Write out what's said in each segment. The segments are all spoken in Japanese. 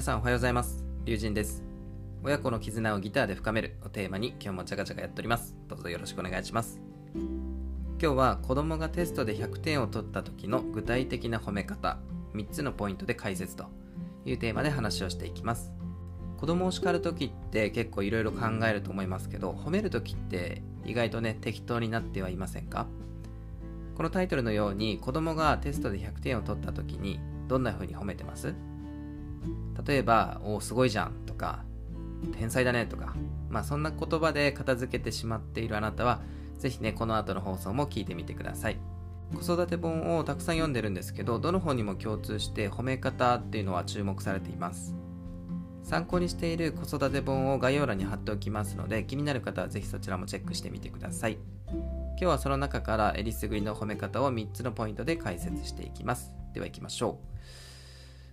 皆さんおはようございます。龍神です。親子の絆をギターで深めるをテーマに今日もチャカチャカやっております。どうぞよろしくお願いします。今日は子供がテストで100点を取った時の具体的な褒め方。3つのポイントで解説というテーマで話をしていきます。子供を叱る時って結構いろいろ考えると思いますけど褒める時って意外とね適当になってはいませんか？このタイトルのように子供がテストで100点を取った時にどんな風に褒めてます？例えば、おおすごいじゃんとか、天才だねとか、まあそんな言葉で片付けてしまっているあなたは、ぜひね、この後の放送も聞いてみてください。子育て本をたくさん読んでるんですけど、どの本にも共通して褒め方っていうのは注目されています。参考にしている子育て本を概要欄に貼っておきますので、気になる方はぜひそちらもチェックしてみてください。今日はその中からえりすぐりの褒め方を3つのポイントで解説していきます。では行きましょう。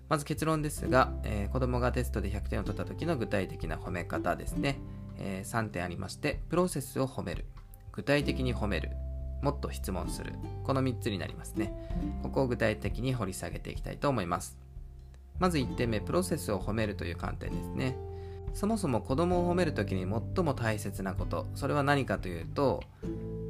まず結論ですが、えー、子供がテストで100点を取った時の具体的な褒め方ですね、えー、3点ありましてプロセスを褒める。具体的に褒める。もっと質問する。この3つになりますね。ここを具体的に掘り下げていきたいと思います。まず1点目プロセスを褒めるという観点ですね。そもそも子供を褒めるときに最も大切なことそれは何かというと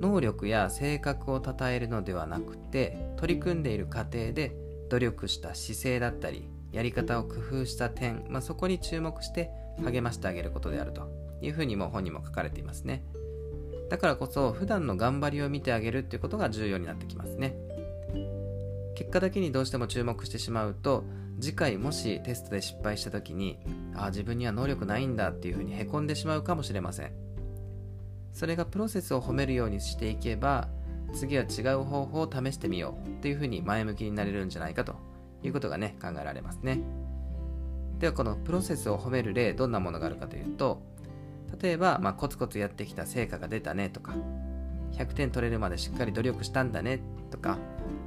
能力や性格を称えるのではなくて取り組んでいる過程で努力した姿勢だったりやり方を工夫した点、まあ、そこに注目して励ましてあげることであるというふうにも本にも書かれていますね。だからこそ普段の頑張りを見てあげるっていうことが重要になってきますね。結果だけにどうしても注目してしまうと次回もしテストで失敗した時にああ自分には能力ないんだっていうふうにへこんでしまうかもしれません。それがプロセスを褒めるようにしていけば次は違う方法を試してみようっていうふうに前向きになれるんじゃないかということがね考えられますね。ではこのプロセスを褒める例どんなものがあるかというと例えば、まあ、コツコツやってきた成果が出たねとか100点取れるまでしっかり努力したんだねとか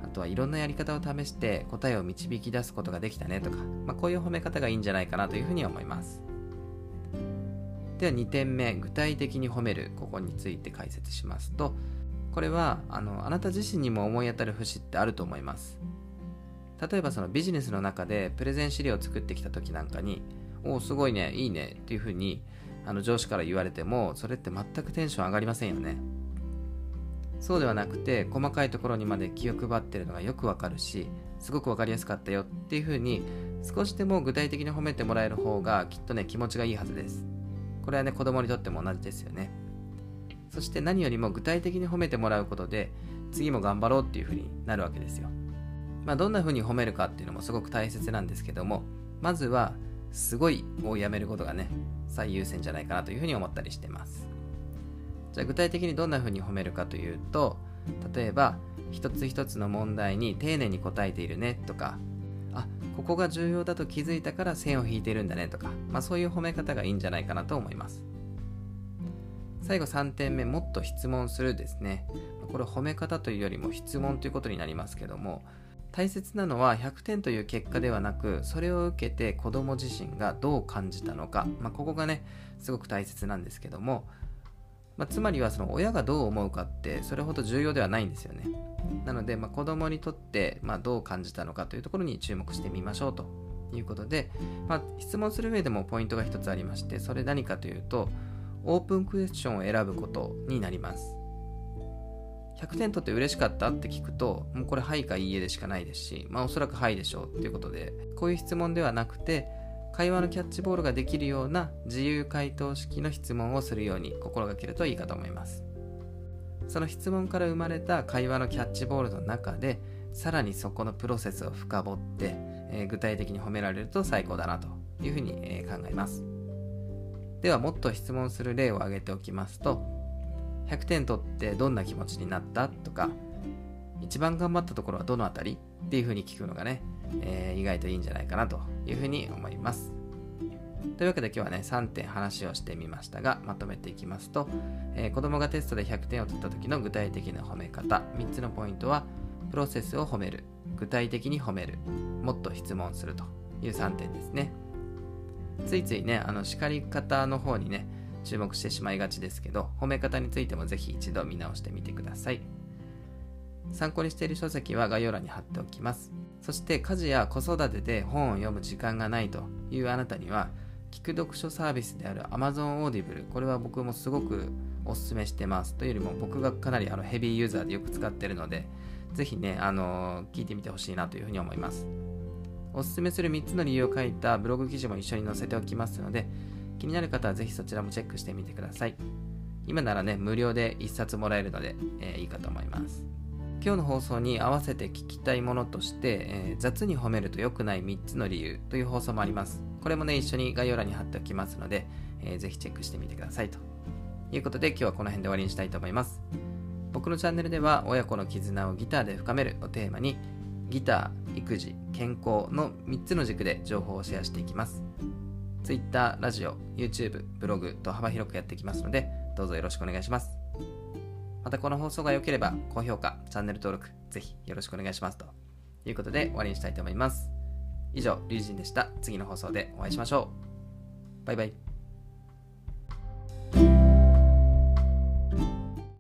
あとはいろんなやり方を試して答えを導き出すことができたねとか、まあ、こういう褒め方がいいんじゃないかなというふうに思います。では2点目具体的に褒める。ここについて解説しますとこれはあのあなた自身にも思い当たる節ってあると思います。例えばそのビジネスの中でプレゼン資料を作ってきた時なんかにおおすごいねいいねっていうふうにあの上司から言われてもそれって全くテンション上がりませんよね。そうではなくて細かいところにまで気を配ってるのがよくわかるしすごくわかりやすかったよっていうふうに少しでも具体的に褒めてもらえる方がきっとね気持ちがいいはずです。これはね子供にとっても同じですよね。そして何よりも具体的に褒めてもらうことで次も頑張ろうっていうふうになるわけですよ。まあ、どんなふうに褒めるかっていうのもすごく大切なんですけどもまずはすごいをやめることがね最優先じゃないかなというふうに思ったりしてます。じゃあ具体的にどんなふうに褒めるかというと例えば一つ一つの問題に丁寧に答えているねとかあここが重要だと気づいたから線を引いてるんだねとか、まあ、そういう褒め方がいいんじゃないかなと思います。最後3点目、もっと質問するですね。これ褒め方というよりも質問ということになりますけども、大切なのは100点という結果ではなく、それを受けて子供自身がどう感じたのか、まあ、ここがね、すごく大切なんですけども、まあ、つまりはその親がどう思うかってそれほど重要ではないんですよね。なので、まあ、子供にとってまどう感じたのかというところに注目してみましょうということで、まあ、質問する上でもポイントが一つありまして、それ何かというと、オープンクエスチョンを選ぶことになります。100点取って嬉しかったって聞くと、もうこれはいかいいえでしかないですし、まあおそらくはいでしょうっていうことで、こういう質問ではなくて、会話のキャッチボールができるような自由回答式の質問をするように心がけるといいかと思います。その質問から生まれた会話のキャッチボールの中で、さらにそこのプロセスを深掘って、えー、具体的に褒められると最高だなというふうに、えー、考えます。ではもっと質問する例を挙げておきますと100点取ってどんな気持ちになった？とか一番頑張ったところはどのあたり？っていうふうに聞くのがね、えー、意外といいんじゃないかなというふうに思います。というわけで今日はね3点話をしてみましたがまとめていきますと、えー、子供がテストで100点を取った時の具体的な褒め方3つのポイントはプロセスを褒める具体的に褒めるもっと質問するという3点ですね。ついついね、あの叱り方の方にね、注目してしまいがちですけど、褒め方についてもぜひ一度見直してみてください。参考にしている書籍は概要欄に貼っておきます。そして家事や子育てで本を読む時間がないというあなたには聞く読書サービスである Amazon Audible これは僕もすごくおすすめしてます。というよりも僕がかなりあのヘビーユーザーでよく使ってるのでぜひね、あの聞いてみてほしいなというふうに思います。おすすめする3つの理由を書いたブログ記事も一緒に載せておきますので気になる方はぜひそちらもチェックしてみてください。今ならね無料で1冊もらえるので、えー、いいかと思います。今日の放送に合わせて聞きたいものとして、えー、雑に褒めると良くない3つの理由という放送もあります。これもね一緒に概要欄に貼っておきますので、えー、ぜひチェックしてみてくださいと。いうことで今日はこの辺で終わりにしたいと思います。僕のチャンネルでは親子の絆をギターで深めるをテーマにギター、育児、健康の3つの軸で情報をシェアしていきます Twitter、ラジオ、YouTube、ブログと幅広くやっていきますのでどうぞよろしくお願いしますまたこの放送が良ければ高評価、チャンネル登録、ぜひよろしくお願いしますということで終わりにしたいと思います。以上、リュウジンでした。次の放送でお会いしましょう。バイバイ。